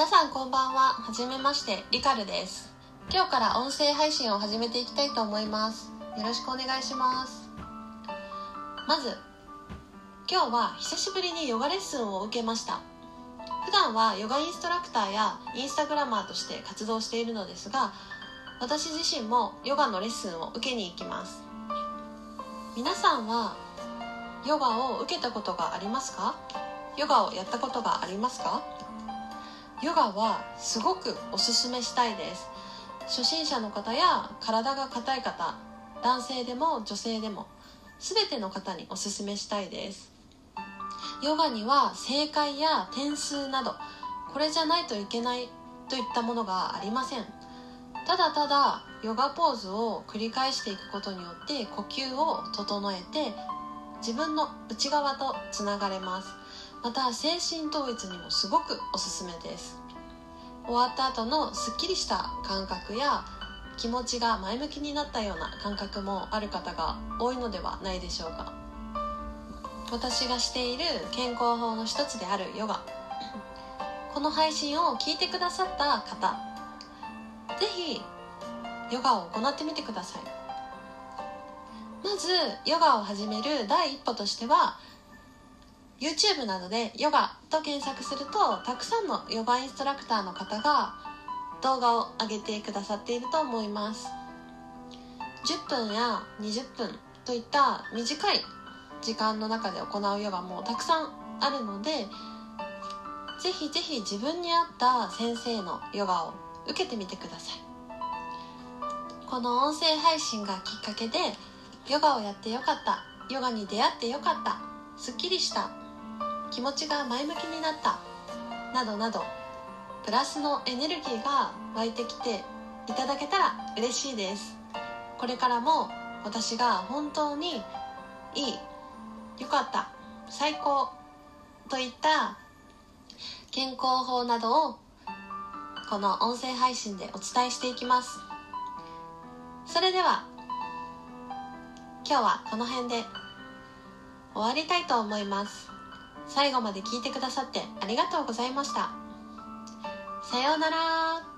皆さんこんばんは。はじめましてリカルです。今日から音声配信を始めていきたいと思います。よろしくお願いします。まず今日は久しぶりにヨガレッスンを受けました。普段はヨガインストラクターやインスタグラマーとして活動しているのですが私自身もヨガのレッスンを受けに行きます。皆さんはヨガを受けたことがありますか？ヨガをやったことがありますか？ヨガはすごくおすすめしたいです。初心者の方や体が硬い方男性でも女性でも全ての方におすすめしたいです。ヨガには正解や点数などこれじゃないといけないといったものがありません。ただただヨガポーズを繰り返していくことによって呼吸を整えて自分の内側とつながれます。また精神統一にもすごくおすすめです。終わった後のすっきりした感覚や気持ちが前向きになったような感覚もある方が多いのではないでしょうか。私がしている健康法の一つであるヨガ。この配信を聞いてくださった方是非ヨガを行ってみてください。まずヨガを始める第一歩としては YouTube などでヨガと検索するとたくさんのヨガインストラクターの方が動画を上げてくださっていると思います。10分や20分といった短い時間の中で行うヨガもたくさんあるのでぜひぜひ自分に合った先生のヨガを受けてみてください。この音声配信がきっかけでヨガをやってよかったヨガに出会ってよかったすっきりした気持ちが前向きになった。などなどプラスのエネルギーが湧いてきていただけたら嬉しいです。これからも私が本当にいいよかった最高といった健康法などをこの音声配信でお伝えしていきます。それでは今日はこの辺で終わりたいと思います。最後まで聞いてくださってありがとうございました。さようなら。